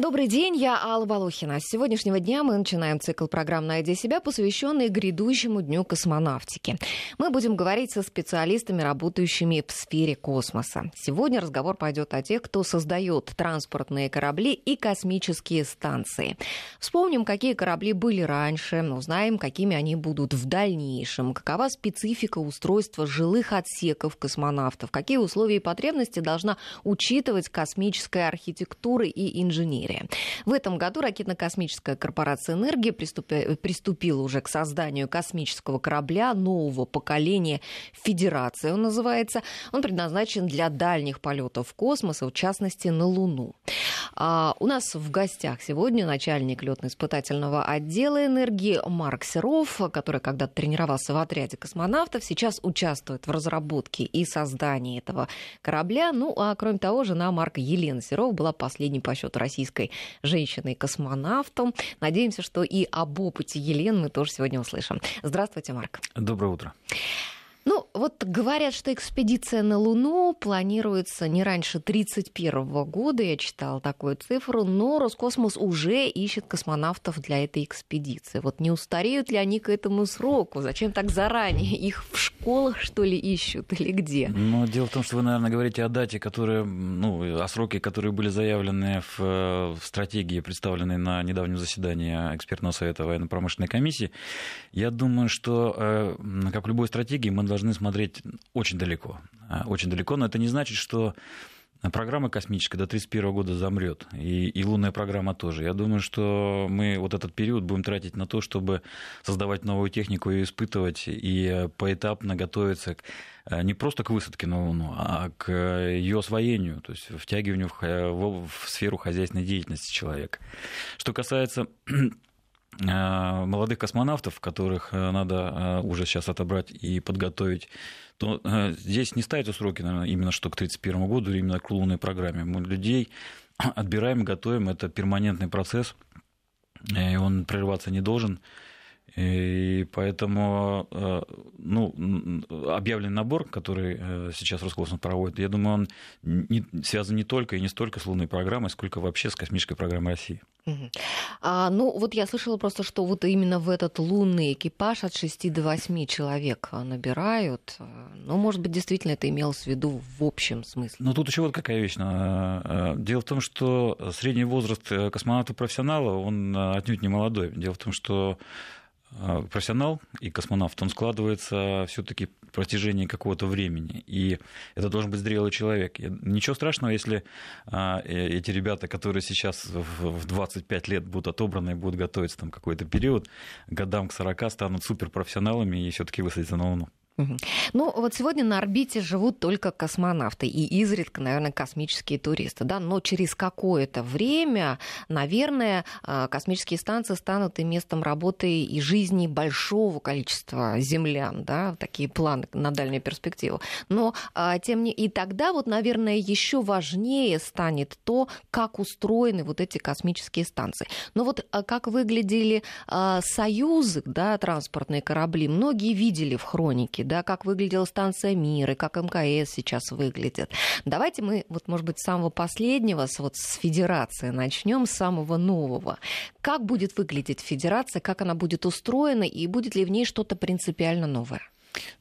Добрый день, я Алла Волохина. С сегодняшнего дня мы начинаем цикл программ «Найди себя», посвященный грядущему Дню космонавтики. Мы будем говорить со специалистами, работающими в сфере космоса. Сегодня разговор пойдет о тех, кто создает транспортные корабли и космические станции. Вспомним, какие корабли были раньше, узнаем, какими они будут в дальнейшем, какова специфика устройства жилых отсеков космонавтов, какие условия и потребности должна учитывать космическая архитектура и инженерия мире. В этом году ракетно-космическая корпорация «Энергия» приступи, приступила уже к созданию космического корабля нового поколения «Федерация» он называется. Он предназначен для дальних полетов в космос, в частности на Луну. А у нас в гостях сегодня начальник летно-испытательного отдела энергии Марк Серов, который когда-то тренировался в отряде космонавтов, сейчас участвует в разработке и создании этого корабля. Ну, а кроме того, жена Марка Елена Серов была последней по счету российской женщиной-космонавтом. Надеемся, что и об опыте Елены мы тоже сегодня услышим. Здравствуйте, Марк. Доброе утро. Ну, вот говорят, что экспедиция на Луну планируется не раньше 1931 года, я читала такую цифру, но Роскосмос уже ищет космонавтов для этой экспедиции. Вот не устареют ли они к этому сроку? Зачем так заранее? Их в школах, что ли, ищут или где? Ну, дело в том, что вы, наверное, говорите о дате, которая, ну, о сроке, которые были заявлены в, в стратегии, представленной на недавнем заседании экспертного совета военно-промышленной комиссии. Я думаю, что, э, как в любой стратегии, мы должны смотреть очень далеко. А, очень далеко, но это не значит, что программа космическая до 1931 года замрет, и, и лунная программа тоже. Я думаю, что мы вот этот период будем тратить на то, чтобы создавать новую технику и испытывать, и поэтапно готовиться к, а, не просто к высадке на Луну, а к ее освоению, то есть втягиванию в, в, в сферу хозяйственной деятельности человека. Что касается Э, молодых космонавтов, которых э, надо э, уже сейчас отобрать и подготовить, то здесь не ставятся сроки, наверное, именно что к 1931 году, именно к лунной программе. Мы людей отбираем, готовим, это перманентный процесс, и он прерываться не должен. И поэтому ну, объявленный набор, который сейчас Роскосмос проводит, я думаю, он не, связан не только и не столько с лунной программой, сколько вообще с космической программой России. А, ну, вот я слышала просто, что вот именно в этот лунный экипаж от 6 до 8 человек набирают. Ну, может быть, действительно это имелось в виду в общем смысле. Ну, тут еще вот какая вещь. Э, дело в том, что средний возраст э, космонавта-профессионала, он э, отнюдь не молодой. Дело в том, что профессионал и космонавт, он складывается все-таки протяжении какого-то времени. И это должен быть зрелый человек. Ничего страшного, если а, эти ребята, которые сейчас в 25 лет будут отобраны и будут готовиться там какой-то период, годам к 40 станут суперпрофессионалами и все-таки высадятся на Луну. Ну, вот сегодня на орбите живут только космонавты и изредка, наверное, космические туристы, да, но через какое-то время, наверное, а, космические станции станут и местом работы и жизни большого количества землян, да, такие планы на дальнюю перспективу. Но а, тем не и тогда вот, наверное, еще важнее станет то, как устроены вот эти космические станции. Но вот а, как выглядели союзы, да, транспортные корабли, многие видели в хронике фотографии, да, как выглядела станция Мир и как МКС сейчас выглядит. Давайте мы, вот, может быть, с самого последнего, с, вот с Федерации начнем, с самого нового. Как будет выглядеть Федерация, как она будет устроена и будет ли в ней что-то принципиально новое?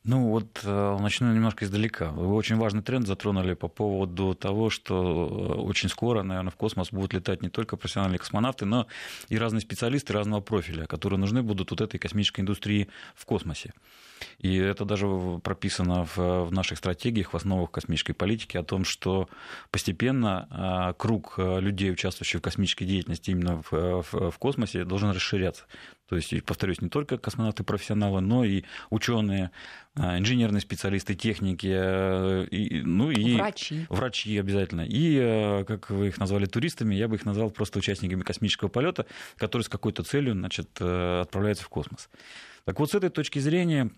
Ну вот э, начну немножко издалека. Вы очень важный тренд затронули по поводу того, что э, очень скоро, наверное, в космос будут летать не только профессиональные космонавты, но и разные специалисты разного профиля, которые нужны будут вот этой космической индустрии в космосе. И это даже прописано в, в наших стратегиях, в основах космической политики о том, что постепенно а, круг а, людей, участвующих в космической деятельности именно в, в, в космосе, должен расширяться. То есть, повторюсь, не только космонавты-профессионалы, но и ученые, а, инженерные специалисты, техники, и, ну и врачи. врачи обязательно. И, как вы их назвали, туристами, я бы их назвал просто участниками космического полета, которые с какой-то целью значит, отправляются в космос. Так вот, с этой точки зрения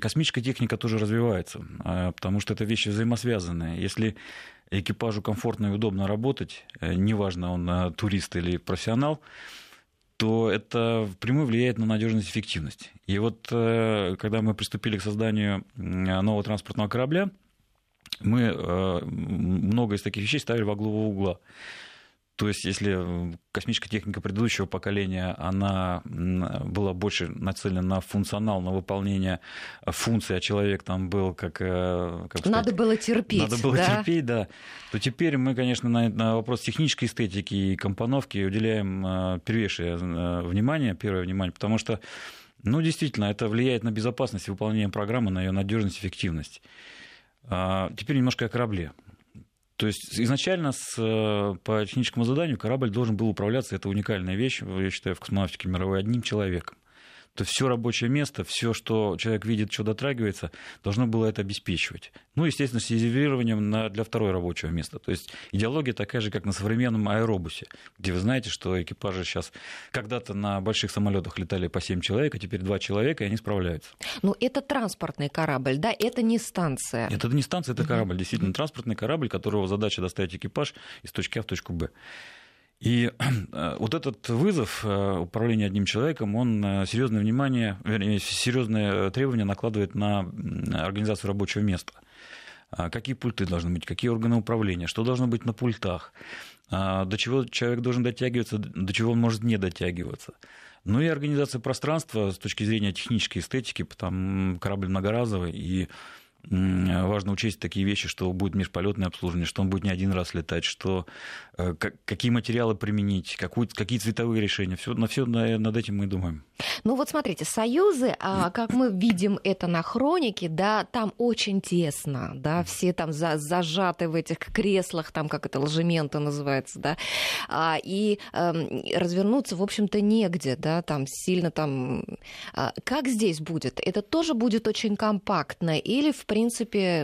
космическая техника тоже развивается, а, потому что это вещи взаимосвязанные. Если экипажу комфортно и удобно работать, э, неважно, он э, турист или профессионал, то это впрямую влияет на надежность и эффективность. И вот э, когда мы приступили к созданию нового транспортного корабля, мы много из таких вещей ставили во главу угла. То есть, если космическая техника предыдущего поколения, она была больше нацелена на функционал, на выполнение функций, а человек там был как... Э, как сказать, надо было терпеть. Надо было да? терпеть, да. То теперь мы, конечно, на, на вопрос технической эстетики и компоновки уделяем э, первейшее э, внимание, первое внимание, потому что, ну, действительно, это влияет на безопасность выполнения программы, на ее надежность, эффективность. А теперь немножко о корабле. То есть изначально с, э, по техническому заданию корабль должен был управляться, это уникальная вещь, я считаю, в космонавтике мировой, одним человеком. То все рабочее место, все, что человек видит, что дотрагивается, должно было это обеспечивать. Ну, естественно, с резервированием на, для второго рабочего места. То есть идеология такая же, как на современном аэробусе, где вы знаете, что экипажи сейчас когда-то на больших самолетах летали по 7 человек, а теперь 2 человека, и они справляются. Ну, это транспортный корабль, да, это не станция. Это не станция, это корабль, действительно, транспортный корабль, которого задача доставить экипаж из точки А в точку Б. И э, вот этот вызов э, управления одним человеком, он э, серьезное внимание, вернее, серьезное требование накладывает на организацию рабочего места. А какие пульты должны быть, какие органы управления, что должно быть на пультах, а до чего человек должен дотягиваться, до чего он может не дотягиваться. Ну и организация пространства с точки зрения технической эстетики, потому корабль многоразовый, и важно учесть такие вещи, что будет межполетное обслуживание, что он будет не один раз летать, что э, какие материалы применить, какую, какие цветовые решения. Все, на все над этим мы думаем. Ну вот смотрите, союзы, а, как мы видим это на хронике, да, там очень тесно, да, все там за, зажаты в этих креслах, там как это ложемента называется, да, а, и а, развернуться, в общем-то, негде, да, там сильно там... А, как здесь будет? Это тоже будет очень компактно или, в принципе,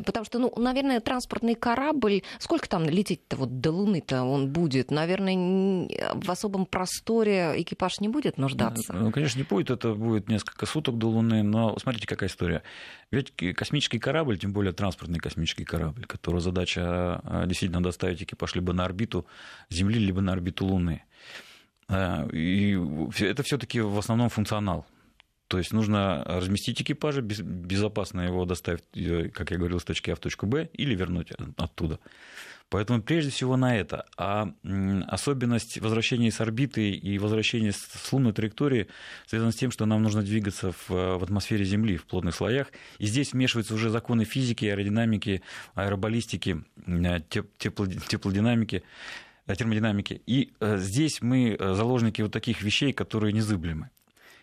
потому что, ну, наверное, транспортный корабль, сколько там лететь-то вот до Луны-то он будет? Наверное, в особом просторе экипаж не будет нуждаться? Ну, конечно, не будет, это будет несколько суток до Луны, но смотрите, какая история. Ведь космический корабль, тем более транспортный космический корабль, которого задача а, действительно доставить экипаж либо на орбиту Земли, либо на орбиту Луны. А, и это все-таки в основном функционал. То есть нужно разместить экипажа, безопасно его доставить, э, как я говорил, с точки А в точку Б или вернуть оттуда. Поэтому прежде всего на это. А особенность возвращения с орбиты и возвращения с лунной траектории связана с тем, что нам нужно двигаться в, в атмосфере Земли, в плотных слоях. И здесь вмешиваются уже законы физики, аэродинамики, аэробаллистики, э, тепло, теплодинамики э, термодинамики. И здесь мы заложники вот таких вещей, которые незыблемы.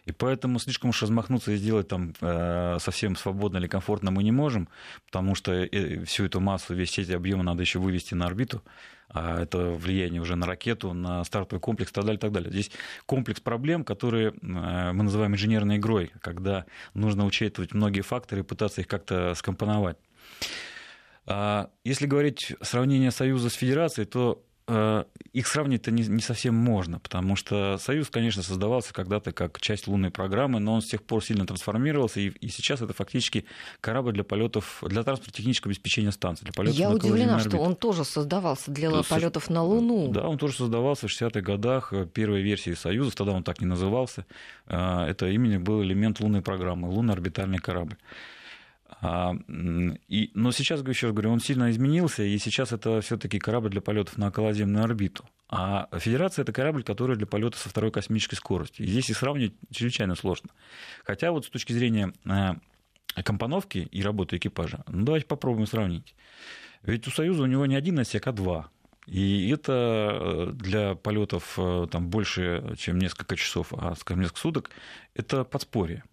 И поэтому слишком уж размахнуться и сделать там э, совсем свободно или комфортно мы не можем, потому что э, всю эту массу, весь эти объемы надо еще вывести на орбиту, а это влияние уже на ракету, на стартовый комплекс и так далее, так далее. Здесь комплекс проблем, которые э, мы называем инженерной игрой, когда нужно учитывать многие факторы и пытаться их как-то скомпоновать. А если говорить сравнение Союза с Федерацией, то их сравнить-то не, не совсем можно, потому что Союз, конечно, создавался когда-то как часть лунной программы, но он с тех пор сильно трансформировался, и, и сейчас это фактически корабль для полетов, для транспортно-технического обеспечения станции. Для полетов Я удивлена, что он тоже создавался для то, полетов на Луну. Да, он тоже создавался в 60-х годах, э, первой версии Союза, тогда он так не назывался. Э, это именно был элемент лунной программы, лунный орбитальный корабль. А, и, но сейчас, еще говорю, он сильно изменился, и сейчас это все-таки корабль для полетов на околоземную орбиту. А Федерация это корабль, который для полета со второй космической скоростью. Здесь и сравнить чрезвычайно сложно. Хотя вот с точки зрения э, компоновки и работы экипажа, ну давайте попробуем сравнить. Ведь у Союза у него не один отсек, а два. И это э, для полетов э, там, больше, чем несколько часов, а, скажем, несколько суток, это подспорье.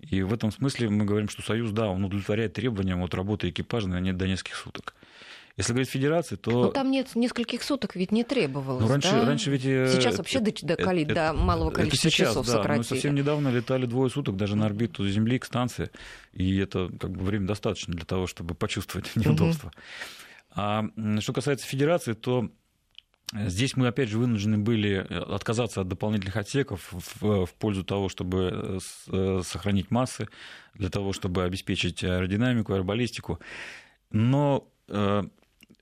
И в этом смысле мы говорим, что Союз, да, он удовлетворяет требованиям от работы экипажа на до нескольких суток. Если говорить Федерации, то... Ну, там нет нескольких суток ведь не требовалось, ну, раньше, да? раньше ведь... Э, сейчас вообще до, до, коли, это, до малого количества сейчас, часов да, сократили. Мы совсем недавно летали двое суток даже на орбиту Земли к станции, и это как бы время достаточно для того, чтобы почувствовать неудобство. Угу. А что касается Федерации, то Здесь мы, опять же, вынуждены были э, отказаться от дополнительных отсеков в, в пользу того, чтобы э, э, сохранить массы, для того, чтобы обеспечить аэродинамику, аэробаллистику. Но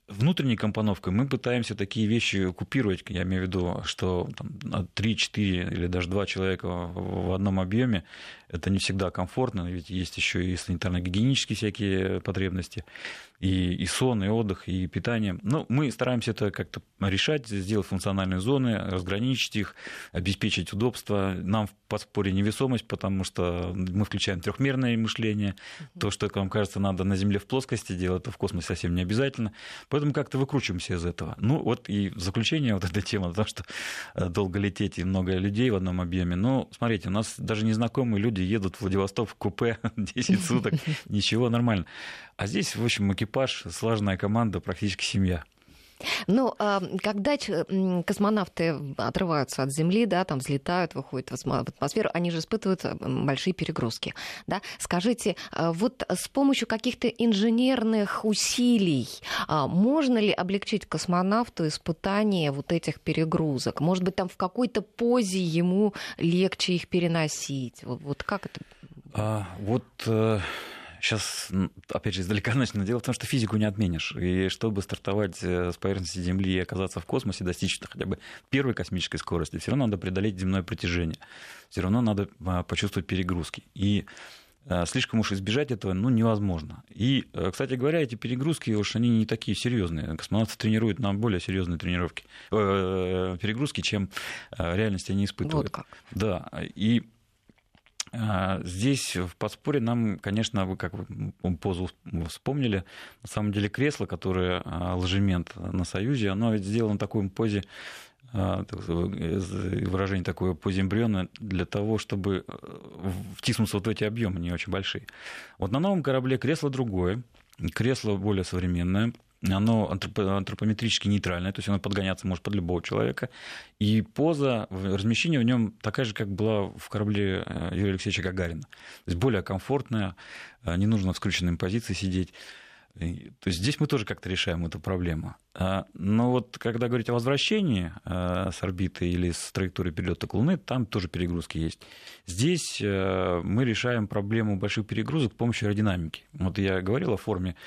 внутренней компоновкой мы пытаемся такие вещи купировать. Я имею в виду, что там, 3, 4 или даже 2 человека в одном объеме это не всегда комфортно, ведь есть еще и санитарно-гигиенические всякие потребности, и, и сон, и отдых, и питание. Но мы стараемся это как-то решать, сделать функциональные зоны, разграничить их, обеспечить удобство. Нам в подспорье невесомость, потому что мы включаем трехмерное мышление. То, что, как вам кажется, надо на Земле в плоскости делать, то в космосе совсем не обязательно. Поэтому как-то выкручиваемся из этого. Ну вот и в заключение вот эта тема, потому что э, долго лететь и много людей в одном объеме. Но смотрите, у нас даже незнакомые люди едут в Владивосток в купе 10 суток, ничего, нормально. А здесь, в общем, экипаж, слаженная команда, практически семья. Ну, а, когда космонавты отрываются от Земли, да, там взлетают, выходят в атмосферу, они же испытывают э, большие перегрузки. Да? Скажите, а вот с помощью каких-то инженерных усилий а, можно ли облегчить космонавту испытание вот этих перегрузок? Может быть, там в какой-то позе ему легче их переносить? Вот, вот как это? А, вот э, сейчас, опять же, издалека начну. Дело в том, что физику не отменишь. И чтобы стартовать э, с поверхности Земли и оказаться в космосе, достичь хотя бы первой космической скорости, все равно надо преодолеть земное притяжение. Все равно надо а, почувствовать перегрузки. И э, слишком уж избежать этого ну, невозможно. И, э, кстати говоря, эти перегрузки уж они не такие серьезные. Космонавты тренируют на более серьезные тренировки, э, перегрузки, чем в реальности они испытывают. Вот как. Да. И здесь в подспорье нам, конечно, вы как позу вспомнили, на самом деле кресло, которое а, ложемент на Союзе, оно ведь сделано в такой позе, а, выражение такое позе эмбриона, для того, чтобы э, втиснуться вот в эти объемы не очень большие. Вот на новом корабле кресло другое, кресло более современное, оно антропометрически нейтральное, то есть оно подгоняться может под любого человека. И поза размещения в нем такая же, как была в корабле э, Юрия Алексеевича Гагарина. То есть более комфортная, э, не нужно в скрученной позиции сидеть. То есть здесь мы тоже как-то решаем эту проблему. А, но вот когда говорить о возвращении э, с орбиты или с траектории перелета к Луны, там тоже перегрузки есть. Здесь мы решаем проблему больших перегрузок с помощью аэродинамики. Вот я говорил о форме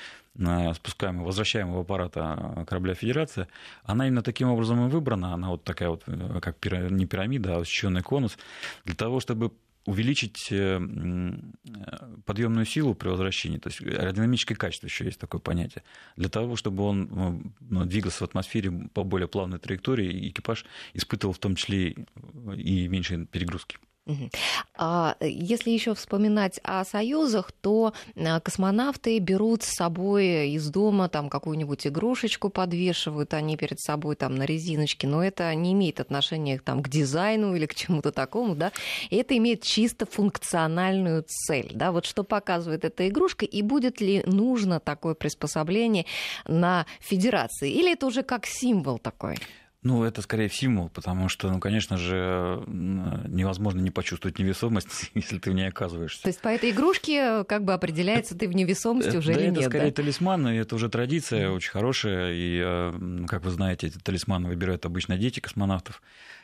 спускаемого, возвращаемого аппарата корабля Федерация, она именно таким образом и выбрана, она вот такая вот, э, как не пирамида, а освещенный конус, для того, чтобы увеличить э, подъемную силу при возвращении, то есть аэродинамическое качество еще есть такое понятие, для того, чтобы он ну, двигался в атмосфере по более плавной траектории, и экипаж испытывал в том числе и меньшие перегрузки. А если еще вспоминать о союзах, то а, космонавты берут с собой из дома там какую-нибудь игрушечку подвешивают они перед собой там на резиночке, но это не имеет отношения там, к дизайну или к чему-то такому, да, это имеет чисто функциональную цель, да, вот что показывает эта игрушка, и будет ли нужно такое приспособление на Федерации, или это уже как символ такой? Ну, это скорее символ, потому что, ну, конечно же, невозможно не почувствовать невесомость, если ты в ней оказываешься. То есть по этой игрушке как бы определяется, ты в невесомости уже да, или это нет? Это скорее да? талисман, и это уже традиция очень хорошая. И, э, как вы знаете, эти талисманы выбирают обычно дети космонавтов.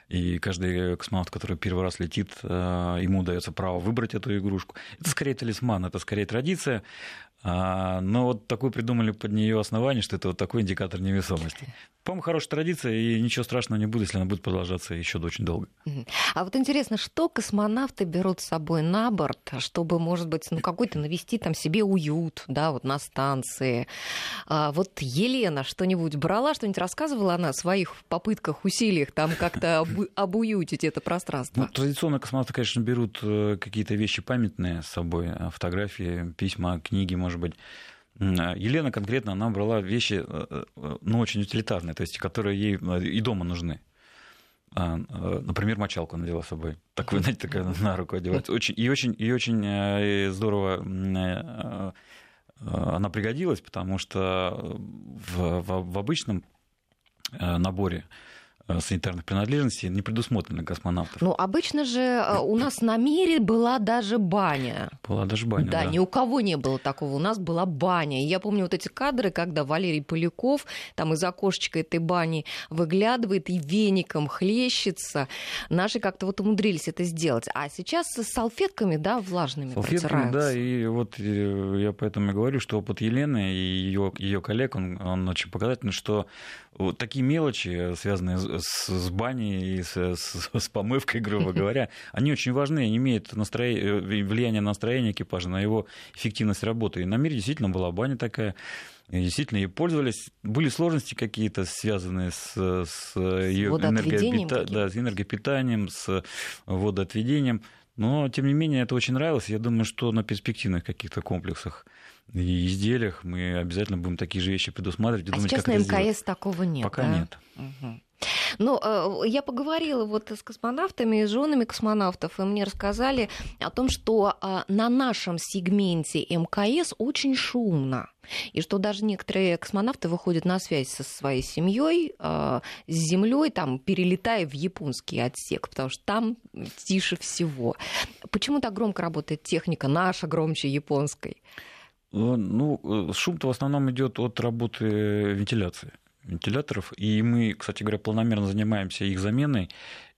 И каждый космонавт, который первый раз летит, э, ему дается право выбрать эту игрушку. Это скорее талисман, это скорее традиция. А, но вот такой придумали под нее основание, что это вот такой индикатор невесомости. По-моему, хорошая традиция, и ничего страшного не будет, если она будет продолжаться еще очень долго. А вот интересно, что космонавты берут с собой на борт, чтобы, может быть, ну, какой-то навести там себе уют, да, вот на станции. А вот Елена что-нибудь брала, что-нибудь рассказывала она о своих попытках, усилиях там как-то обуютить это пространство? Ну, традиционно космонавты, конечно, берут э, какие-то вещи памятные с собой, фотографии, письма, книги, может быть. А, Елена конкретно, она брала вещи, э, э, ну, очень утилитарные, то есть, которые ей э, и дома нужны. А, например, мочалку надела с собой. Так вы, знаете, такая на руку одевается. Очень, и, очень, и очень здорово она пригодилась, потому что в, в, в обычном наборе Э, санитарных принадлежностей не предусмотрено космонавтов. Ну, обычно же э, у нас на мире была даже баня. Была даже баня, да. Да, ни у кого не было такого. У нас была баня. И я помню вот эти кадры, когда Валерий Поляков там из окошечка этой бани выглядывает и веником хлещется. Наши как-то вот умудрились это сделать. А сейчас с салфетками, да, влажными Салфетками, да, и вот э, я поэтому и говорю, что опыт Елены и ее, ее коллег, он, он очень показательный, что вот такие мелочи, связанные с, с баней и с, с, с помывкой, грубо говоря, они очень важны, они имеют настроение, э, влияние на настроение экипажа, на его эффективность работы. И на мире действительно была баня такая, и действительно ей пользовались. Были сложности какие-то, связанные с, с ее энергопита... да, с энергопитанием, с водоотведением. Но, тем не менее, это очень нравилось. Я думаю, что на перспективных каких-то комплексах и изделиях мы обязательно будем такие же вещи предусматривать. А думать, сейчас на МКС сделать. такого нет, Пока да? нет. Угу. Ну, э, я поговорила вот с космонавтами, с женами космонавтов, и мне рассказали о том, что э, на нашем сегменте МКС очень шумно. И что даже некоторые космонавты выходят на связь со своей семьей, э, с Землей, там, перелетая в японский отсек, потому что там тише всего. Почему так громко работает техника, наша громче японской? Ну, шум-то в основном идет от работы вентиляции вентиляторов. И мы, кстати говоря, планомерно занимаемся их заменой.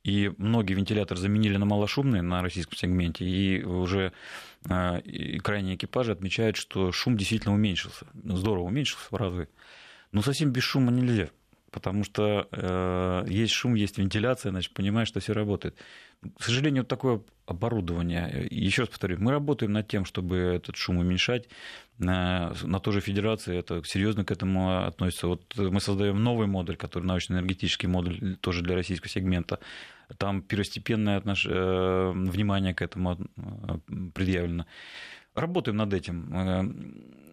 И многие вентиляторы заменили на малошумные на российском сегменте. И уже а, и крайние экипажи отмечают, что шум действительно уменьшился. Здорово уменьшился в разы. Но совсем без шума нельзя потому что э, есть шум, есть вентиляция, значит, понимаешь, что все работает. К сожалению, вот такое оборудование, еще раз повторю, мы работаем над тем, чтобы этот шум уменьшать. На, на той же федерации это серьезно к этому относится. Вот мы создаем новый модуль, который научно-энергетический модуль тоже для российского сегмента. Там первостепенное отнош... Э, внимание к этому э, предъявлено. Работаем над этим э,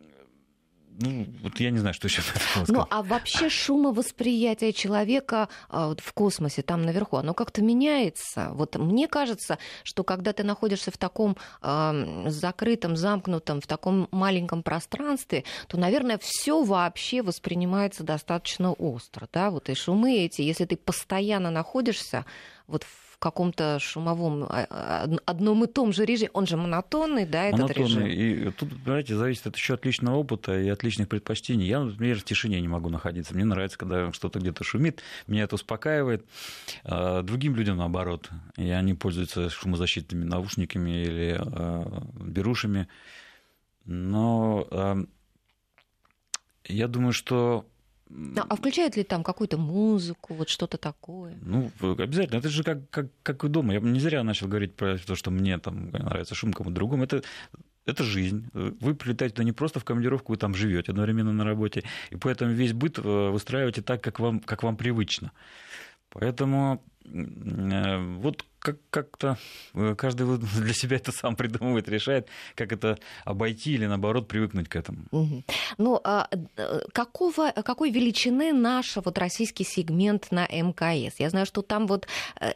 ну, вот я не знаю, что еще сказать. Ну, а вообще шумовосприятие человека а, в космосе, там наверху, оно как-то меняется. Вот мне кажется, что когда ты находишься в таком э, закрытом, замкнутом, в таком маленьком пространстве, то, наверное, все вообще воспринимается достаточно остро, да, вот и шумы эти, если ты постоянно находишься вот в каком-то шумовом а, а, одном и том же режиме. Он же монотонный, да, этот монотонный. режим? И тут, понимаете, зависит от еще от личного опыта и от личных предпочтений. Я, например, в тишине не могу находиться. Мне нравится, когда что-то где-то шумит, меня это успокаивает. А другим людям наоборот. И они пользуются шумозащитными наушниками или берушами. Но я думаю, что а включают ли там какую-то музыку, вот что-то такое? Ну, обязательно. Это же как, как, как и дома. Я не зря начал говорить про то, что мне там нравится шум кому-то другому. Это это жизнь. Вы прилетаете туда не просто в командировку, вы там живете одновременно на работе, и поэтому весь быт э, выстраиваете так, как вам, как вам привычно. Поэтому э, вот как- как-то э, каждый для себя это сам придумывает, решает, как это обойти или, наоборот, привыкнуть к этому. Угу. Ну, а э, какого, какой величины наш вот российский сегмент на МКС? Я знаю, что там вот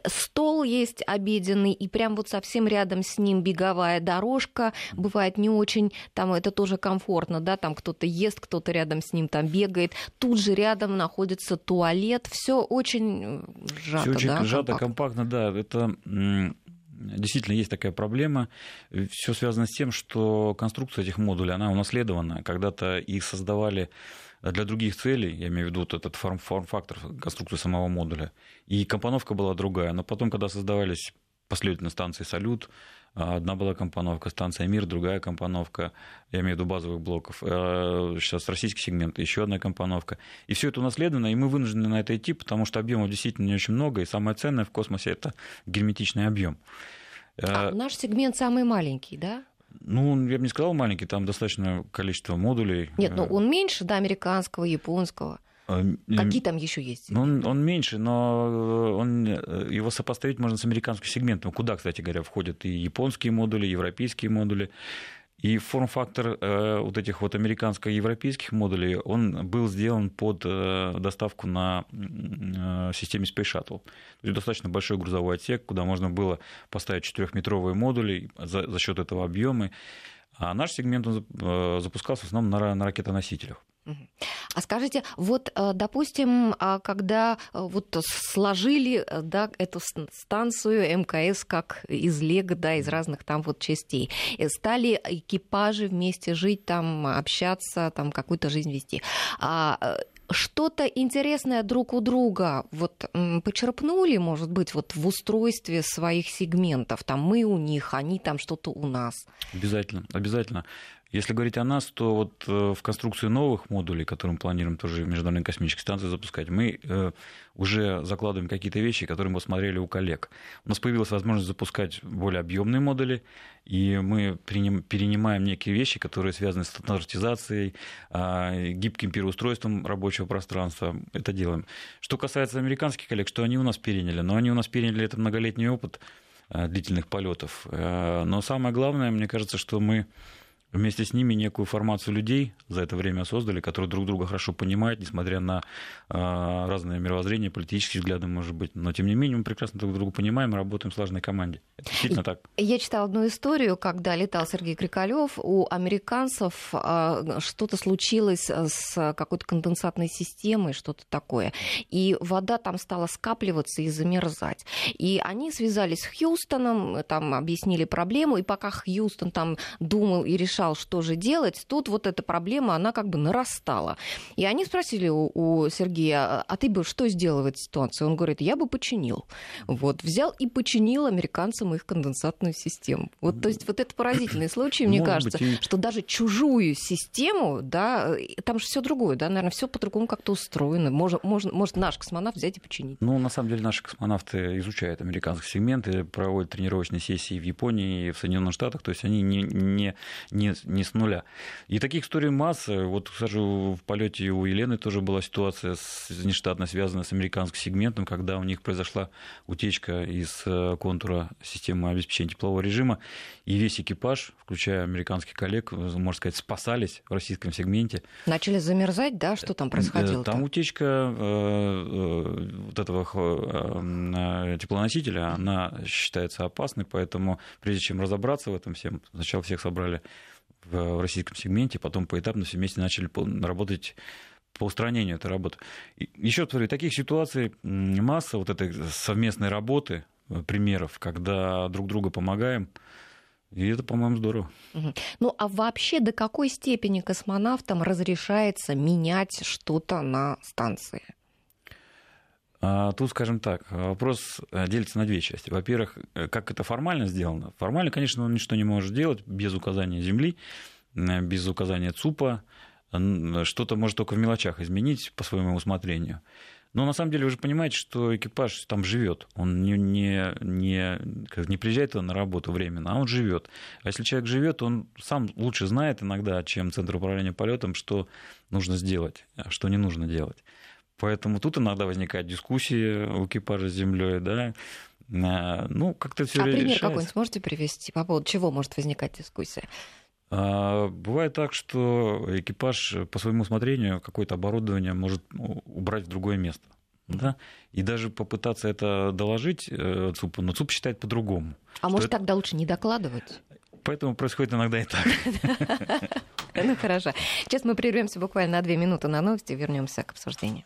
стол есть обеденный, и прям вот совсем рядом с ним беговая дорожка. Бывает не очень, там это тоже комфортно, да, там кто-то ест, кто-то рядом с ним там бегает. Тут же рядом находится туалет. Все очень сжато, Всё очень да? сжато, компактно, да. Это действительно есть такая проблема. Все связано с тем, что конструкция этих модулей, она унаследована. Когда-то их создавали для других целей, я имею в виду вот этот форм-фактор конструкции самого модуля. И компоновка была другая. Но потом, когда создавались последовательно станции «Салют», одна была компоновка, станция «Мир», другая компоновка, я имею в виду базовых блоков. А, сейчас российский сегмент, еще одна компоновка. И все это унаследовано, и мы вынуждены на это идти, потому что объемов действительно не очень много, и самое ценное в космосе – это герметичный объем. А, наш сегмент самый маленький, да? Ну, я бы не сказал маленький, там достаточно количество модулей. Нет, ну он меньше, да, американского, японского. А, Какие там еще есть? Ну, он, он меньше, но он, его сопоставить можно с американским сегментом, куда, кстати говоря, входят и японские модули, и европейские модули. И форм-фактор э, вот этих вот американско-европейских модулей, он был сделан под э, доставку на э, системе Space Shuttle. То есть достаточно большой грузовой отсек, куда можно было поставить 4-метровые модули за, за счет этого объема. А наш сегмент он запускался в основном на, на ракетоносителях. А скажите, вот, э, допустим, а когда э, вот сложили э, да, эту станцию МКС как из Лего, да, из разных там вот частей, стали экипажи вместе жить, там, общаться, там, какую-то жизнь вести. А что-то интересное друг у друга вот почерпнули, может быть, вот в устройстве своих сегментов? Там мы у них, они там что-то у нас. Обязательно, обязательно. Если говорить о нас, то вот э, в конструкцию новых модулей, которые мы планируем тоже Международной космической станции запускать, мы э, уже закладываем какие-то вещи, которые мы смотрели у коллег. У нас появилась возможность запускать более объемные модули, и мы перенимаем некие вещи, которые связаны с стандартизацией, а, гибким переустройством рабочего пространства. Это делаем. Что касается американских коллег, что они у нас переняли? Но они у нас переняли этот многолетний опыт э, длительных полетов. Но самое главное, мне кажется, что мы вместе с ними некую формацию людей за это время создали, которые друг друга хорошо понимают, несмотря на э, разные мировоззрения, политические взгляды, может быть. Но, тем не менее, мы прекрасно друг друга понимаем и работаем в слаженной команде. Это действительно так. Я читала одну историю, когда летал Сергей Крикалев, у американцев э, что-то случилось с какой-то конденсатной системой, что-то такое. И вода там стала скапливаться и замерзать. И они связались с Хьюстоном, там объяснили проблему, и пока Хьюстон там думал и решал, решал, что же делать, тут вот эта проблема, она как бы нарастала. И они спросили у, у Сергея, а ты бы что сделал в этой ситуации? Он говорит, я бы починил. Вот, взял и починил американцам их конденсатную систему. Вот, то есть вот это поразительный случай, мне Может кажется, быть, и... что даже чужую систему, да, там же все другое, да, наверное, все по-другому как-то устроено. Может, может, может наш космонавт взять и починить. Ну, на самом деле, наши космонавты изучают американские сегменты, проводят тренировочные сессии в Японии и в Соединенных Штатах, то есть они не, не, не не, не с нуля. И таких историй масса. Вот, кстати, в полете у Елены тоже была ситуация с, нештатно связанная с американским сегментом, когда у них произошла утечка из э, контура системы обеспечения теплового режима, и весь экипаж, включая американских коллег, можно сказать, спасались в российском сегменте. Начали замерзать, да? Что там происходило? Там утечка э, э, вот этого теплоносителя, она считается опасной, поэтому прежде чем разобраться в этом всем, сначала всех собрали в российском сегменте, потом поэтапно все вместе начали работать по устранению этой работы. Еще говорю, таких ситуаций масса вот этой совместной работы, э, примеров, когда друг друга помогаем, и это, по-моему, здорово. Ну, а вообще до какой степени космонавтам разрешается менять что-то на станции? А, тут, скажем так, вопрос э, делится на две части. Во-первых, э, как это формально сделано? Формально, конечно, он ничто не может делать без указания Земли, без указания ЦУПа. Что-то может только в мелочах изменить по своему усмотрению. Но на самом деле вы же понимаете, что экипаж там живет. Он не, не, не, не приезжает на работу временно, а он живет. А если человек живет, он сам лучше знает иногда, чем Центр управления полетом, что нужно сделать, а что не нужно делать. Поэтому тут иногда возникают дискуссии у экипажа с землей, да. А, ну, как-то все А пример какой-нибудь можете привести? По поводу чего может возникать дискуссия? А, бывает так, что экипаж по своему усмотрению какое-то оборудование может убрать в другое место. Да? И даже попытаться это доложить э, ЦУПу, но ЦУП считает по-другому. А может, это... тогда лучше не докладывать? Поэтому происходит иногда и так. Ну хорошо. Сейчас мы прервемся буквально на две минуты на новости и вернемся к обсуждению.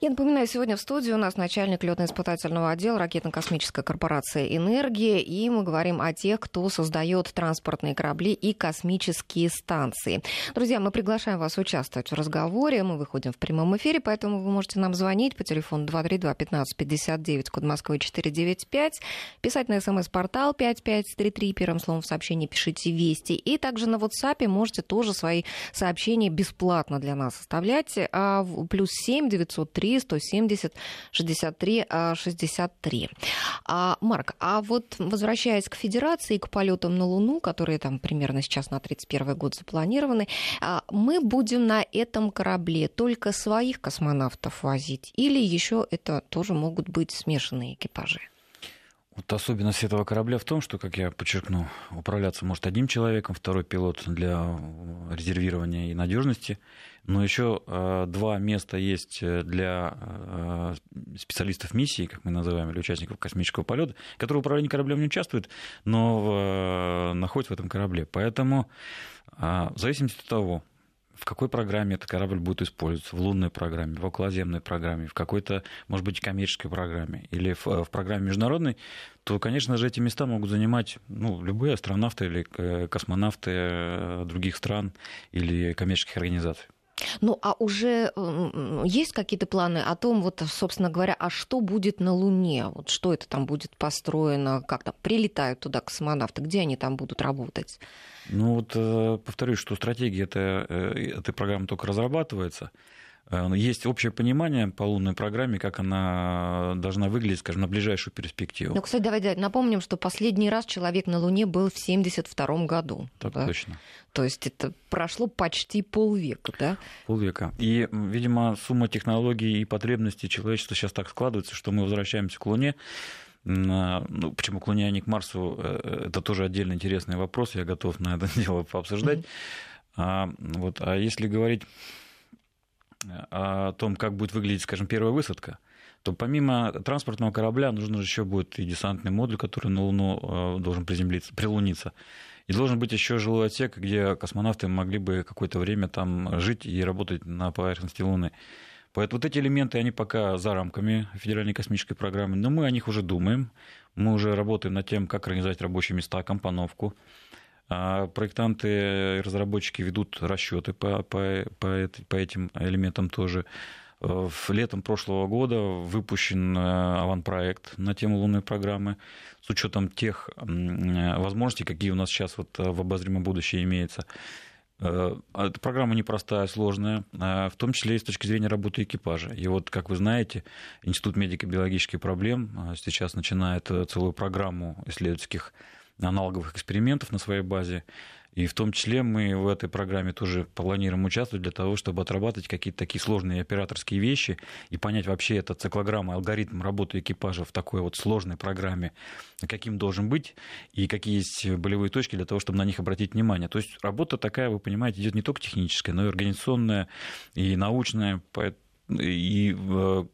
Я напоминаю, сегодня в студии у нас начальник летно-испытательного отдела ракетно-космической корпорации «Энергия», и мы говорим о тех, кто создает транспортные корабли и космические станции. Друзья, мы приглашаем вас участвовать в разговоре, мы выходим в прямом эфире, поэтому вы можете нам звонить по телефону 232-1559, код Москвы 495, писать на смс-портал 5533, первым словом в сообщении пишите «Вести», и также на WhatsApp можете тоже свои сообщения бесплатно для нас оставлять, а плюс 7 903 170 63 63. А, Марк, а вот возвращаясь к Федерации, к полетам на Луну, которые там примерно сейчас на 31 год запланированы, а, мы будем на этом корабле только своих космонавтов возить или еще это тоже могут быть смешанные экипажи? Вот особенность этого корабля в том, что, как я подчеркну, управляться может одним человеком, второй пилот для резервирования и надежности, но еще э, два места есть для э, специалистов миссии, как мы называем, или участников космического полета, которые в управлении кораблем не участвуют, но э, находятся в этом корабле. Поэтому э, в зависимости от того, в какой программе этот корабль будет использоваться, в лунной программе, в околоземной программе, в какой-то, может быть, коммерческой программе или в, в программе международной, то, конечно же, эти места могут занимать ну, любые астронавты или э, космонавты э, других стран или коммерческих организаций. Ну, а уже есть какие-то планы о том, вот, собственно говоря, а что будет на Луне? Вот что это там будет построено, как там прилетают туда космонавты, где они там будут работать? Ну вот э, повторюсь, что стратегия это, э, этой программы только разрабатывается. Э, есть общее понимание по лунной программе, как она должна выглядеть, скажем, на ближайшую перспективу. Ну, кстати, давайте напомним, что последний раз человек на Луне был в 1972 году. Так да? точно. То есть это прошло почти полвека, да? Полвека. И, видимо, сумма технологий и потребностей человечества сейчас так складывается, что мы возвращаемся к Луне. Ну, почему к Луне, а не к Марсу, э, это тоже отдельно интересный вопрос, я готов на это дело пообсуждать. Mm-hmm. А, вот, а если говорить о том, как будет выглядеть, скажем, первая высадка, то помимо транспортного корабля нужно еще будет и десантный модуль, который на Луну э, должен приземлиться, прилуниться. И должен быть еще жилой отсек, где космонавты могли бы какое-то время там жить и работать на поверхности Луны. Поэтому вот эти элементы, они пока за рамками Федеральной космической программы, но мы о них уже думаем. Мы уже работаем над тем, как организовать рабочие места, компоновку. А проектанты и разработчики ведут расчеты по, по, по, по этим элементам тоже. В летом прошлого года выпущен э, аванпроект на тему лунной программы с учетом тех возможностей, какие у нас сейчас вот в обозримом будущем имеются. Э, эта программа непростая, сложная, в том числе и с точки зрения работы экипажа. И вот, как вы знаете, Институт медико-биологических проблем э, сейчас начинает целую программу исследовательских аналоговых экспериментов на своей базе. И в том числе мы в этой программе тоже планируем участвовать для того, чтобы отрабатывать какие-то такие сложные операторские вещи и понять вообще этот циклограмма, алгоритм работы экипажа в такой вот сложной программе, каким должен быть и какие есть болевые точки для того, чтобы на них обратить внимание. То есть работа такая, вы понимаете, идет не только техническая, но и организационная, и научная, и в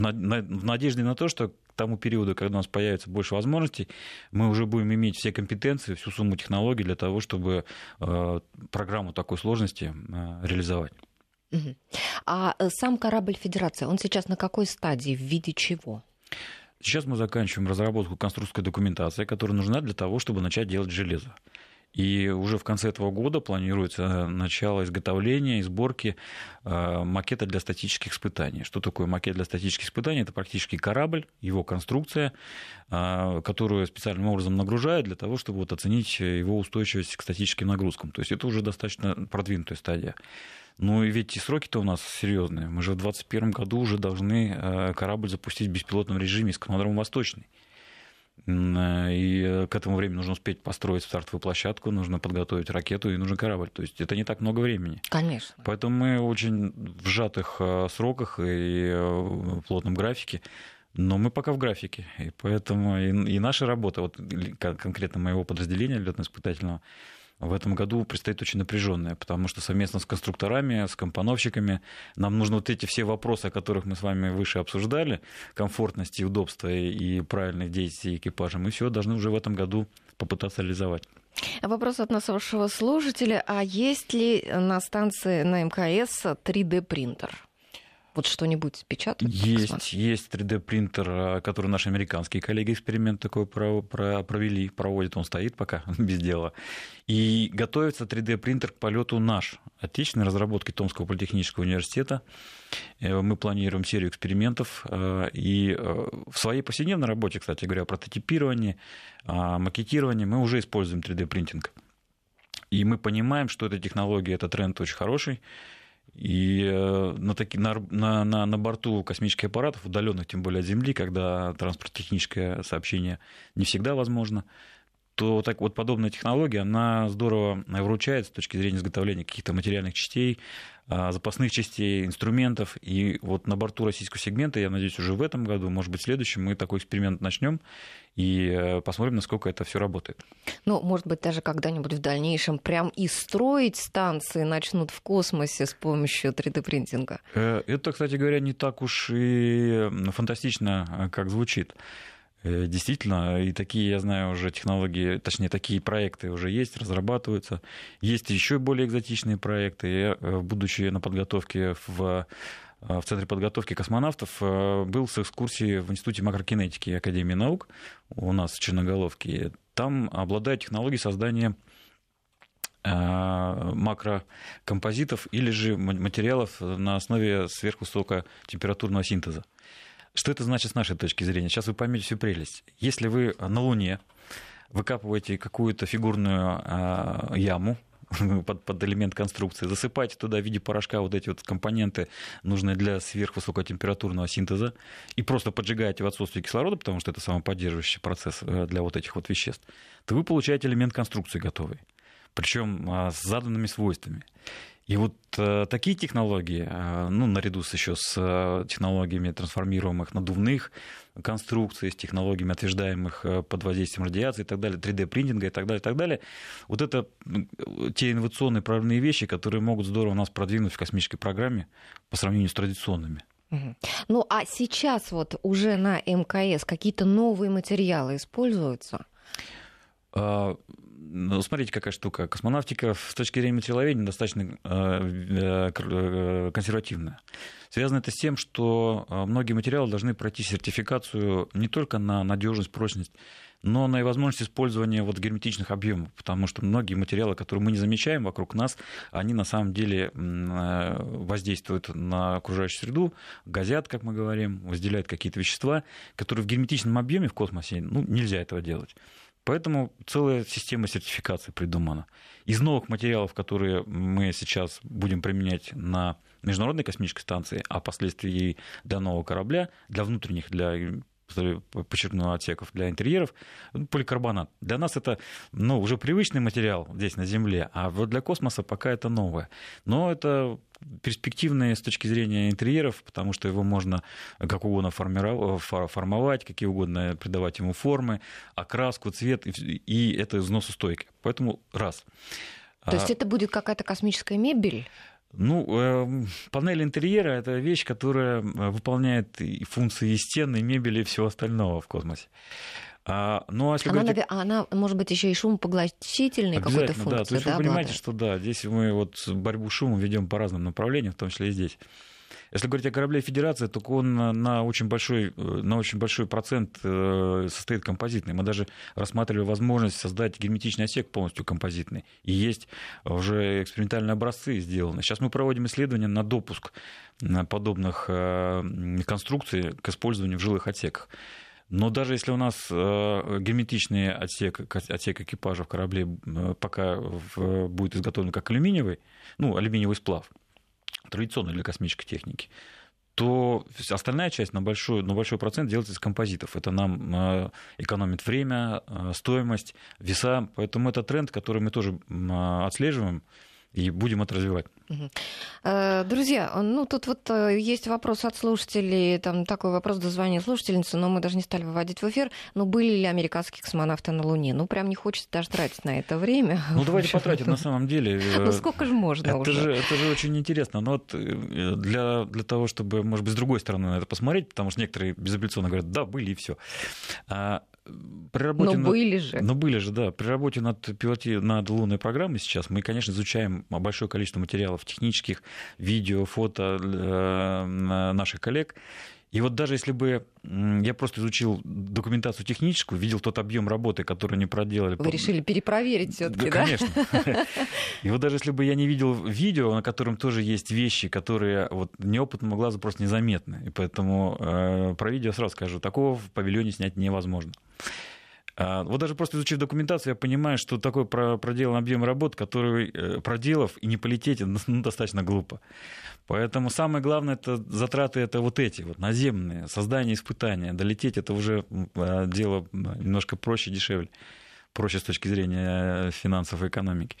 надежде на то, что тому периоду, когда у нас появится больше возможностей, мы уже будем иметь все компетенции, всю сумму технологий для того, чтобы э, программу такой сложности э, реализовать. А э, сам корабль Федерации, он сейчас на какой стадии, в виде чего? Сейчас мы заканчиваем разработку конструкторской документации, которая нужна для того, чтобы начать делать железо. И уже в конце этого года планируется э, начало изготовления и сборки э, макета для статических испытаний. Что такое макет для статических испытаний? Это практически корабль, его конструкция, э, которую специальным образом нагружают для того, чтобы вот оценить его устойчивость к статическим нагрузкам. То есть это уже достаточно продвинутая стадия. Ну и ведь и сроки-то у нас серьезные. Мы же в 2021 году уже должны корабль запустить в беспилотном режиме с космодрома «Восточный». И к этому времени нужно успеть построить стартовую площадку, нужно подготовить ракету и нужен корабль. То есть это не так много времени. Конечно. Поэтому мы очень в сжатых э, сроках и э, плотном графике. Но мы пока в графике, и поэтому и, и наша работа, вот конкретно моего подразделения летно-испытательного, в этом году предстоит очень напряженная, потому что совместно с конструкторами, с компоновщиками нам нужно вот эти все вопросы, о которых мы с вами выше обсуждали, комфортности, удобства и правильных действий экипажа, мы все должны уже в этом году попытаться реализовать. Вопрос от нашего слушателя. А есть ли на станции на МКС 3D-принтер? Вот что-нибудь печатать? Есть, есть 3D-принтер, а, который наши американские коллеги эксперимент такой провели, проводят, он стоит пока без дела. И готовится 3D-принтер к полету наш, отечественной разработки Томского политехнического университета. Э, мы планируем серию экспериментов. Э, и э, в своей повседневной работе, кстати говоря, прототипировании, а, макетировании мы уже используем 3D-принтинг. И мы понимаем, что эта технология, этот тренд очень хороший. И э, на, таки, на, на, на, борту космических аппаратов, удаленных тем более от Земли, когда транспорт-техническое сообщение не всегда возможно, то так вот подобная технология, она здорово выручает с точки зрения изготовления каких-то материальных частей, а, запасных частей, инструментов. И вот на борту российского сегмента, я надеюсь, уже в этом году, может быть, в следующем, мы такой эксперимент начнем и э, посмотрим, насколько это все работает. Ну, может быть, даже когда-нибудь в дальнейшем прям и строить станции начнут в космосе с помощью 3D-принтинга. Э, это, кстати говоря, не так уж и фантастично, э, как звучит. Э, действительно, и такие, я знаю, уже технологии, точнее, такие проекты уже есть, разрабатываются. Есть еще более экзотичные проекты. Я, э, будучи на подготовке в в Центре подготовки космонавтов был с экскурсией в Институте макрокинетики Академии наук у нас в Черноголовке. Там обладают технологией создания макрокомпозитов или же материалов на основе сверхвысокотемпературного синтеза. Что это значит с нашей точки зрения? Сейчас вы поймете всю прелесть. Если вы на Луне выкапываете какую-то фигурную э, яму, под, под элемент конструкции, засыпаете туда в виде порошка вот эти вот компоненты, нужные для сверхвысокотемпературного синтеза, и просто поджигаете в отсутствии кислорода, потому что это самоподдерживающий процесс э, для вот этих вот веществ, то вы получаете элемент конструкции готовый, причем а, с заданными свойствами. И вот э, такие технологии, э, ну, наряду с еще с э, технологиями трансформируемых надувных конструкций, с технологиями, отверждаемых э, под воздействием радиации и так далее, 3D-принтинга и так далее, и так далее, вот это те инновационные прорывные вещи, которые могут здорово нас продвинуть в космической программе по сравнению с традиционными. Ну, а сейчас вот уже на МКС какие-то новые материалы используются? Ну, смотрите, какая штука. Космонавтика с точки зрения материаловедения достаточно э, э, э, консервативная. Связано это с тем, что многие материалы должны пройти сертификацию не только на надежность, прочность, но на и возможность использования вот герметичных объемов, потому что многие материалы, которые мы не замечаем вокруг нас, они на самом деле воздействуют на окружающую среду, газят, как мы говорим, выделяют какие-то вещества, которые в герметичном объеме в космосе ну, нельзя этого делать. Поэтому целая система сертификации придумана. Из новых материалов, которые мы сейчас будем применять на Международной космической станции, а впоследствии для нового корабля, для внутренних, для подчеркну, отсеков для интерьеров, ну, поликарбонат. Для нас это ну, уже привычный материал здесь на Земле, а вот для космоса пока это новое. Но это перспективные с точки зрения интерьеров, потому что его можно как угодно формовать, какие угодно придавать ему формы, окраску, цвет, и это износостойко. Поэтому раз. То есть а это будет какая-то космическая мебель? Ну, э, панель интерьера – это вещь, которая э, выполняет и функции и стены, и мебели, и всего остального в космосе. А, ну, а если она, говорить... она, может быть, еще и шумопоглотительной какой-то функции. Да, то есть да, вы понимаете, что да, здесь мы вот борьбу с шумом ведем по разным направлениям, в том числе и здесь. Если говорить о корабле Федерации, то он на очень большой, на очень большой процент э, состоит композитный. Мы даже рассматривали возможность создать герметичный отсек полностью композитный. И есть уже экспериментальные образцы сделаны. Сейчас мы проводим исследования на допуск подобных э, конструкций к использованию в жилых отсеках. Но даже если у нас э, герметичный отсек, отсек экипажа в корабле пока будет изготовлен как алюминиевый, ну, алюминиевый сплав, традиционной для космической техники, то остальная часть на большой, на большой процент делается из композитов. Это нам э, экономит время, э, стоимость, веса. Поэтому это тренд, который мы тоже отслеживаем и будем это развивать. Э, друзья, ну тут вот э, есть вопрос от слушателей, там такой вопрос до звания слушательницы, но мы даже не стали выводить в эфир. Ну были ли американские космонавты на Луне? Ну прям не хочется даже тратить на это время. Ну давайте потратим на самом деле. Ну сколько же можно это уже? Же, это же очень интересно. Но вот э, для, для того, чтобы, может быть, с другой стороны на это посмотреть, потому что некоторые безапелляционно говорят, да, были и все. При работе но были же. Но были же, да. При работе над, пилоти... над лунной программой сейчас мы, конечно, изучаем большое количество материалов технических, видео, фото э, наших коллег. И вот даже если бы я просто изучил документацию техническую, видел тот объем работы, который они проделали. Вы решили перепроверить все-таки, да? Конечно. И вот даже если бы я не видел видео, на котором тоже есть вещи, которые вот неопытному глазу просто незаметны. И поэтому э, про видео сразу скажу, такого в павильоне снять невозможно. А, вот даже просто изучив документацию, я понимаю, что такой проделан объем работ, который, э, проделав и не полететь, ну, достаточно глупо. Поэтому самое главное, это затраты это вот эти, вот наземные, создание испытания. Долететь это уже а, дело немножко проще, дешевле. Проще с точки зрения финансов и экономики.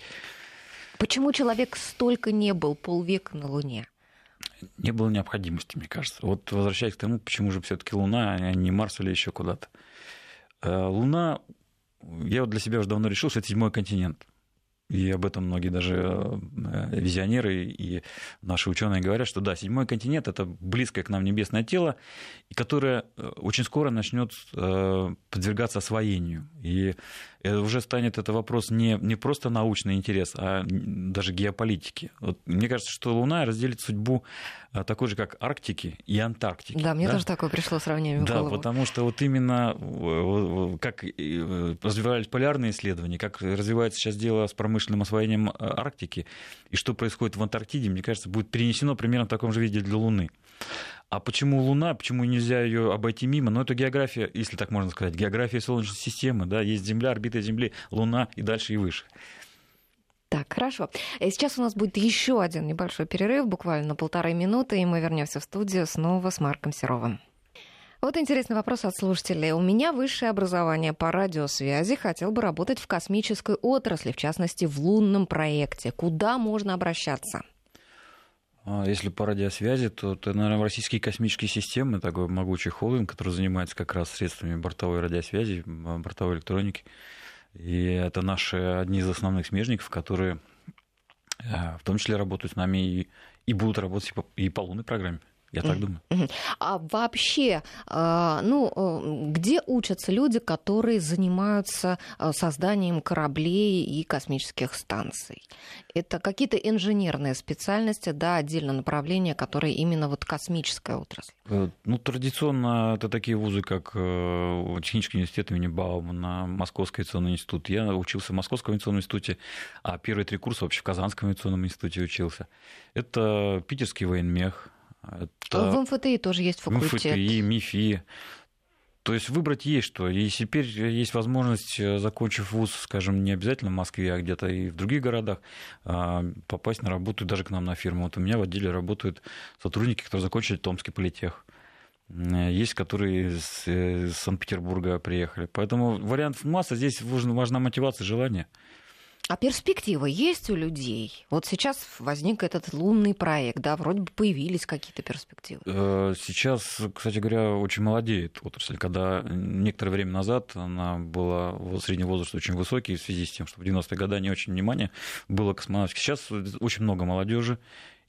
Почему человек столько не был полвека на Луне? Не было необходимости, мне кажется. Вот возвращаясь к тому, почему же все-таки Луна, а не Марс или еще куда-то. Э, Луна, я вот для себя уже давно решил, что это седьмой континент. и об этом многие даже э, визионеры и наши ученые говорят, что да, седьмой континент это близкое к нам небесное тело, которое э, очень скоро начнет э, подвергаться освоению. И уже станет это вопрос не, не просто научный интерес, а даже геополитики. Вот, мне кажется, что Луна разделит судьбу такой же, как Арктики и Антарктики. Да, мне да? тоже такое пришло сравнение в Да, голову. потому что вот именно как развивались полярные исследования, как развивается сейчас дело с промышленным освоением э, Арктики, и что происходит в Антарктиде, мне кажется, будет перенесено примерно в таком же виде для Луны. А почему Луна, почему нельзя ее обойти мимо? Ну, это география, если так можно сказать, география Солнечной системы, да, есть Земля, орбита Земли, Луна и дальше и выше. Так, хорошо. И сейчас у нас будет еще один небольшой перерыв, буквально на полторы минуты, и мы вернемся в студию снова с Марком Серовым. Вот интересный вопрос от слушателей. У меня высшее образование по радиосвязи. Хотел бы работать в космической отрасли, в частности, в лунном проекте. Куда можно обращаться? А, если по радиосвязи, то это, наверное, российские космические системы, такой могучий холдинг, который занимается как раз средствами бортовой радиосвязи, бортовой электроники. И это наши одни из основных смежников, которые э, в том числе работают с нами и, и будут работать и по, и по лунной программе. Я так думаю. А вообще, а, ну, э, где учатся люди, которые занимаются э, созданием кораблей и космических станций? Это какие-то инженерные специальности, да, отдельно направления, которые именно вот космическая отрасль? Э, ну, традиционно это такие вузы, как Технический университет имени Баумана, Московский авиационный институт. Я учился в Московском авиационном институте, а первые три курса вообще в Казанском авиационном институте учился. Это Питерский военмех, это... В МФТИ тоже есть факультет. МФТИ, МИФИ. То есть выбрать есть что. И теперь есть возможность, э, закончив вуз, скажем, не обязательно в Москве, а где-то и в других городах, а, попасть на работу даже к нам на фирму. Вот у меня в отделе работают сотрудники, которые закончили Томский политех. Э, есть, которые из, э, из Санкт-Петербурга приехали. Поэтому вариантов масса. Здесь важна мотивация, желание. А перспективы есть у людей? Вот сейчас возник этот лунный проект, да, вроде бы появились какие-то перспективы. Э, сейчас, кстати говоря, очень молодеет отрасль. Когда некоторое время назад она была, средний возраст очень высокий в связи с тем, что в 90-е годы не очень внимания было космонавтике. Сейчас очень много молодежи,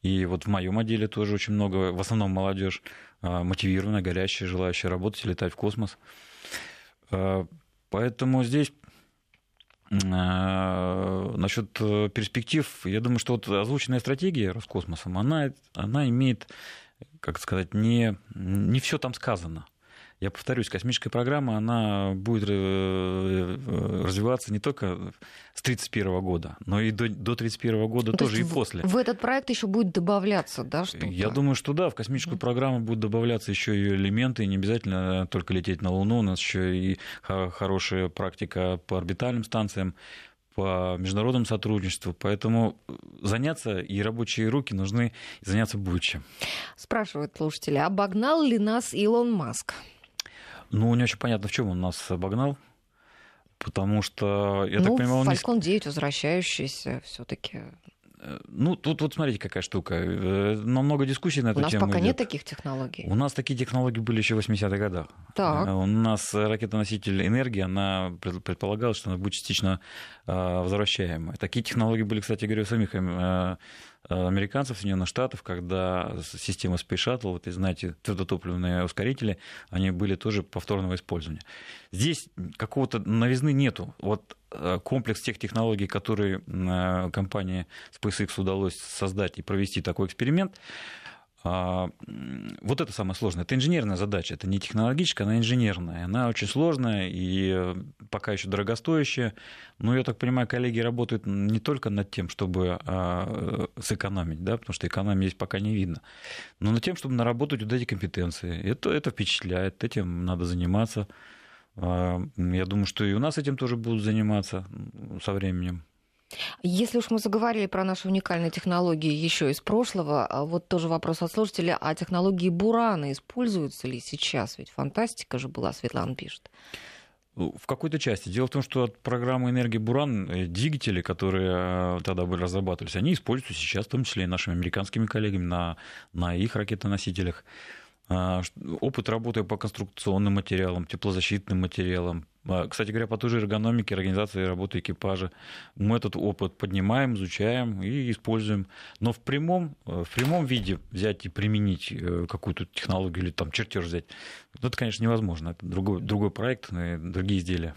и вот в моем отделе тоже очень много, в основном молодежь э, мотивированная, горящая, желающая работать и летать в космос. Э, поэтому здесь Насчет э, перспектив, я думаю, что вот озвученная стратегия Роскосмосом, она, она имеет, как сказать, не, не все там сказано я повторюсь, космическая программа, она будет э, э, развиваться не только с 1931 года, но и до, до 1931 года ну, тоже и после. В этот проект еще будет добавляться, да, что-то? Я думаю, что да, в космическую программу будут добавляться еще и элементы, не обязательно только лететь на Луну, у нас еще и хорошая практика по орбитальным станциям, по международному сотрудничеству, поэтому заняться и рабочие руки нужны, заняться будет чем. Спрашивают слушатели, обогнал ли нас Илон Маск? Ну, не очень понятно, в чем он нас обогнал. Потому что, я ну, так понимаю, он... Falcon 9 возвращающийся все таки э, ну, тут вот смотрите, какая штука. Э, много дискуссий на эту тему. У нас тему пока идет. нет таких технологий. У нас такие технологии были еще в 80-х годах. Так. Э, у нас ракетоноситель энергии, она предполагалась, что она будет частично возвращаемая. Такие технологии были, кстати говоря, у самих американцев, Соединенных Штатов, когда система Space Shuttle, вот, и знаете, твердотопливные ускорители, они были тоже повторного использования. Здесь какого-то новизны нету. Вот э, комплекс тех технологий, которые э, компании SpaceX удалось создать и провести такой эксперимент, вот это самое сложное. Это инженерная задача, это не технологическая, она инженерная. Она очень сложная и э, пока еще дорогостоящая. Но я так понимаю, коллеги работают не только над тем, чтобы а, сэкономить, да, потому что экономии здесь пока не видно, но над тем, чтобы наработать вот эти компетенции. Это, это впечатляет, этим надо заниматься. А, я думаю, что и у нас этим тоже будут заниматься со временем. Если уж мы заговорили про наши уникальные технологии еще из прошлого, а вот тоже вопрос от слушателя, а технологии Бурана используются ли сейчас? Ведь фантастика же была, Светлана пишет. Ну, в какой-то части. Дело в том, что от программы энергии Буран э, двигатели, которые э, тогда были разрабатывались, они используются сейчас, в том числе и нашими американскими коллегами на, на их ракетоносителях. А, опыт работы по конструкционным материалам, теплозащитным материалам, А, кстати говоря, по той же эргономике, организации работы экипажа мы этот опыт поднимаем, изучаем и используем. Но в прямом, э, в прямом виде взять и применить э, какую-то технологию или там чертеж взять, это, конечно, невозможно. Это другой, другой проект, другие изделия.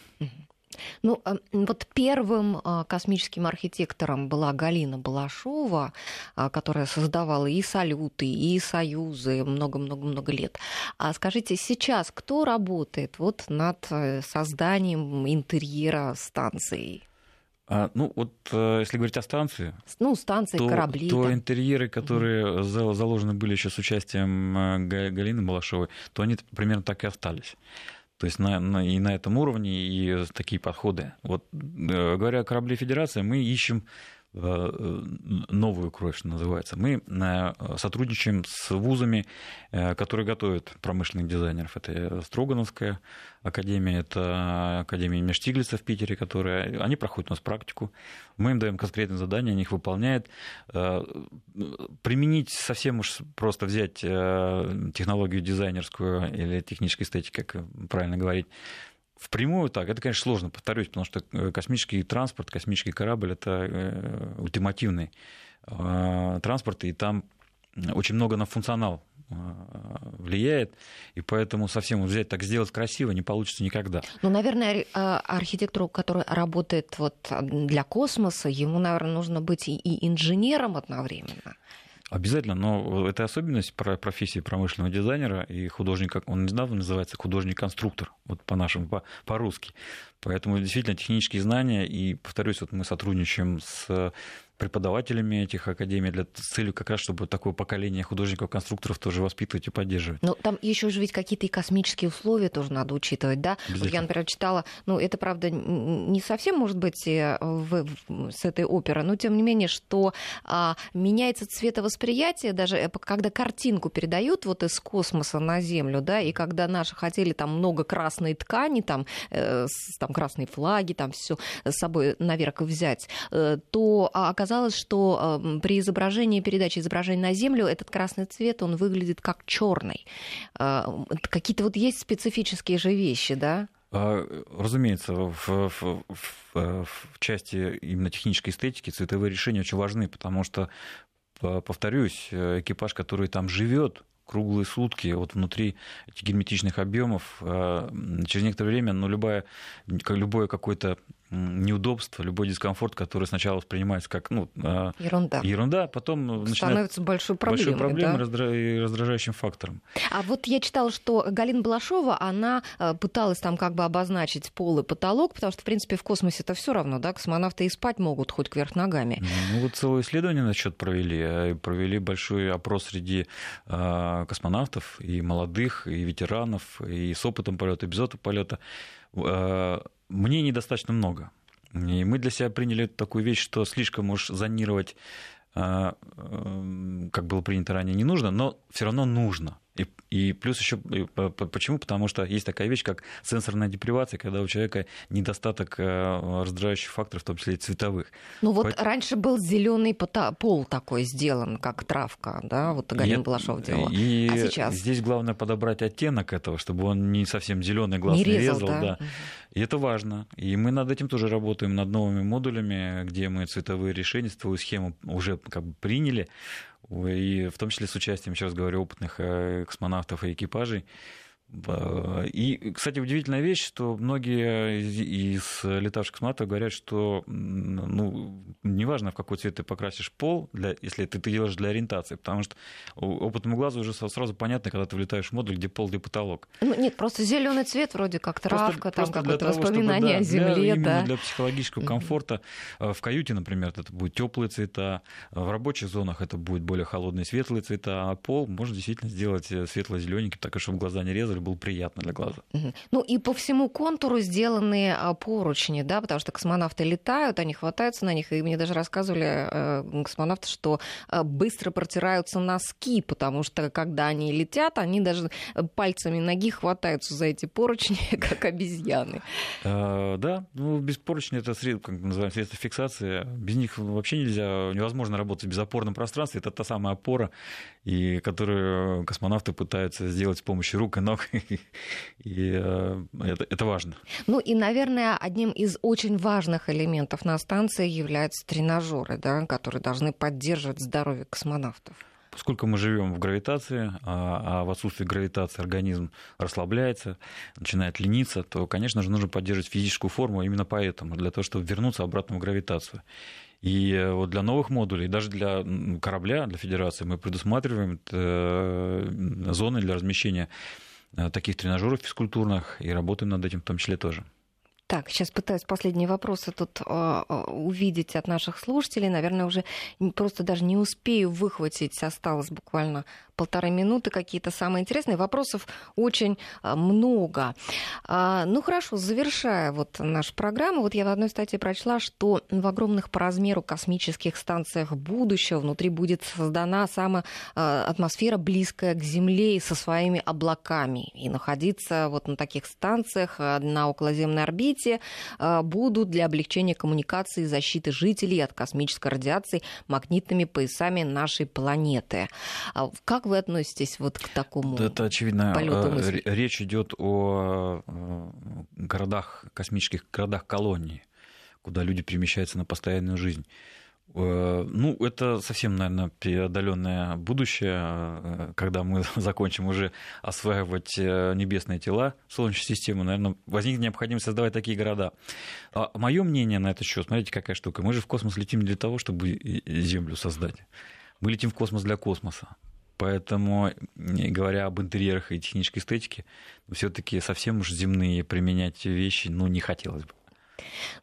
Ну, а, вот первым а, космическим архитектором была Галина Балашова, а, которая создавала и салюты, и союзы много-много-много лет. А скажите, сейчас кто работает вот над э, созданием интерьера станции? А, ну, вот э, если говорить о станции, ну, станции, то, корабли. То да. интерьеры, которые угу. заложены были еще с участием э, Галины Балашовой, то они примерно так и остались. То есть на, на, и на этом уровне и такие подходы. Вот говоря о корабле Федерации, мы ищем Э, новую кровь, что называется. Мы э, сотрудничаем с вузами, э, которые готовят промышленных дизайнеров. Это Строгановская академия, это Академия имени Штиглица в Питере, которые, они проходят у нас практику. Мы им даем конкретные задания, они их выполняют. Применить совсем уж просто взять технологию дизайнерскую или технической эстетики, как правильно говорить, Впрямую так, это, конечно, сложно, повторюсь, потому что э, космический транспорт, космический корабль – это э, ультимативный э, транспорт, и там очень много на функционал влияет, и поэтому совсем взять так сделать красиво не получится никогда. Ну, наверное, архитектору, который работает вот для космоса, ему, наверное, нужно быть и инженером одновременно. Обязательно, но это особенность профессии промышленного дизайнера и художника, он недавно называется художник-конструктор, вот по-нашему, по-русски. Поэтому действительно технические знания, и, повторюсь, вот мы сотрудничаем с преподавателями этих академий для с целью как раз, чтобы такое поколение художников-конструкторов тоже воспитывать и поддерживать. Ну, там еще же ведь какие-то и космические условия тоже надо учитывать, да? Вот я, например, читала, ну, это, правда, не совсем, может быть, э, в, в, с этой оперы, но тем не менее, что а, меняется цветовосприятие, даже э, когда картинку передают вот из космоса на Землю, да, и когда наши хотели там много красной ткани, там, э, там красные флаги, там все с собой наверх взять, э, то оказалось оказалось, что э, при изображении передачи изображения на Землю этот красный цвет, он выглядит как черный. Э, какие-то вот есть специфические же вещи, да? А, разумеется, в, в, в, в части именно технической эстетики цветовые решения очень важны, потому что, повторюсь, экипаж, который там живет, круглые сутки вот внутри этих герметичных объемов. Через некоторое время ну, любое, любое какое-то неудобство, любой дискомфорт, который сначала воспринимается как ну, а, ерунда, ерунда потом становится большой проблемой, большой проблемой да? и раздражающим фактором. А вот я читала, что Галина Балашова, она а, пыталась там как бы обозначить пол и потолок, потому что, в принципе, в космосе это все равно, да, космонавты и спать могут хоть кверх ногами. Ну вот целое исследование на счет провели, провели большой опрос среди космонавтов, и молодых, и ветеранов, и с опытом полета, и без опыта полета. А, мне недостаточно много. И мы для себя приняли такую вещь, что слишком уж зонировать, а, как было принято ранее, не нужно, но все равно нужно. И, и плюс еще почему? Потому что есть такая вещь, как сенсорная депривация, когда у человека недостаток э, раздражающих факторов, в том числе и цветовых. Ну вот Поэтому... раньше был зеленый пол такой сделан, как травка, да, вот Галина Балашов делала. И а сейчас? здесь главное подобрать оттенок этого, чтобы он не совсем зеленый глаз не резал. резал да? Да. И это важно. И мы над этим тоже работаем, над новыми модулями, где мы цветовые решения, цветовую схему уже как бы приняли и в том числе с участием, еще раз говорю, опытных э, космонавтов и экипажей. И, кстати, удивительная вещь, что многие из летавших космонавтов говорят, что ну, неважно, в какой цвет ты покрасишь пол, для, если ты, ты делаешь для ориентации, потому что опытному глазу уже сразу понятно, когда ты влетаешь в модуль, где пол, где потолок. Ну, нет, просто зеленый цвет вроде как травка, просто, там какое-то воспоминание чтобы, да, о земле. Для, да. для психологического комфорта. В каюте, например, это будут теплые цвета, в рабочих зонах это будут более холодные светлые цвета, а пол можно действительно сделать э, светло-зелененький, так чтобы глаза не резали, был приятно для глаза. Ну и по всему контуру сделаны а, поручни, да, потому что космонавты летают, они хватаются на них, и мне даже рассказывали э, космонавты, что э, быстро протираются носки, потому что когда они летят, они даже пальцами ноги хватаются за эти поручни, как обезьяны. А, да, ну без поручней это средство, как называем, средство фиксации. Без них вообще нельзя, невозможно работать в безопорном пространстве. Это та самая опора, и которую космонавты пытаются сделать с помощью рук и ног И э, это, это важно. Ну и, наверное, одним из очень важных элементов на станции являются тренажеры, да, которые должны поддерживать здоровье космонавтов. Поскольку мы живем в гравитации, а, а в отсутствии гравитации организм расслабляется, начинает лениться, то, конечно же, нужно поддерживать физическую форму именно поэтому, для того, чтобы вернуться обратно в гравитацию. И э, вот для новых модулей, даже для корабля, для Федерации, мы предусматриваем э, зоны для размещения э, таких тренажеров физкультурных и работаем над этим в том числе тоже. Так, сейчас пытаюсь последние вопросы тут э, увидеть от наших слушателей. Наверное, уже просто даже не успею выхватить. Осталось буквально полторы минуты какие-то самые интересные. Вопросов очень а, много. А, ну хорошо, завершая вот нашу программу, вот я в одной статье прочла, что в огромных по размеру космических станциях будущего внутри будет создана самая а, атмосфера близкая к Земле и со своими облаками. И находиться вот на таких станциях на околоземной орбите будут для облегчения коммуникации и защиты жителей от космической радиации магнитными поясами нашей планеты. Как вы относитесь вот к такому Это очевидно. полету э? Речь идет о э, городах, космических городах колонии, куда люди перемещаются на постоянную жизнь. Э, ну, это совсем, наверное, преодоленное будущее, когда мы закончим уже осваивать небесные тела Солнечной системы, наверное, возникнет необходимость создавать такие города. А мое мнение на этот счет, смотрите, какая штука. Мы же в космос летим не для того, чтобы Землю создать. Мы летим в космос для космоса. Поэтому, говоря об интерьерах и технической эстетике, все-таки совсем уж земные применять вещи, ну, не хотелось бы.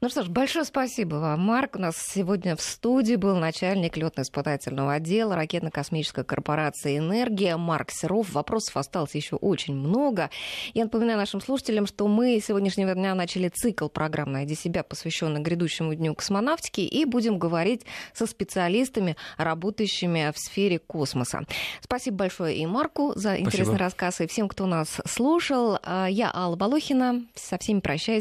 Ну что ж, большое спасибо вам, Марк. У нас сегодня в студии был начальник летно-испытательного отдела ракетно-космической корпорации «Энергия» Марк Серов. Вопросов осталось еще очень много. Я напоминаю нашим слушателям, что мы сегодняшнего дня начали цикл программ «Найди себя», посвященный грядущему дню космонавтики, и будем говорить со специалистами, работающими в сфере космоса. Спасибо большое и Марку за интересный Спасибо. рассказ, и всем, кто нас слушал. А, я Алла Балохина. Со всеми прощаюсь.